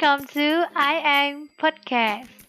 welcome to I Am Podcast.